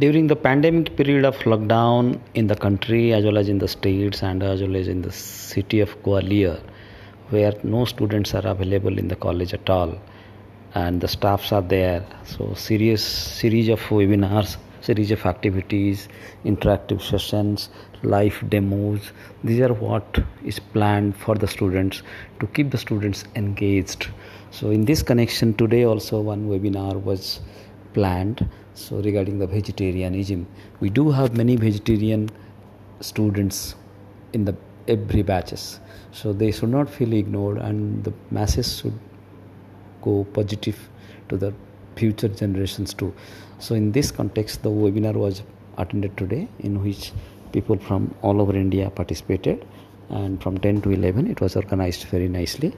during the pandemic period of lockdown in the country as well as in the states and as well as in the city of Gwalior, where no students are available in the college at all and the staffs are there. So serious series of webinars series of activities interactive sessions live demos these are what is planned for the students to keep the students engaged. So in this connection today also one webinar was planned so regarding the vegetarianism we do have many vegetarian students in the every batches. So they should not feel ignored and the masses should go positive to the future generations too. So in this context the webinar was attended today in which people from all over india participated and from 10 to 11 it was organized very nicely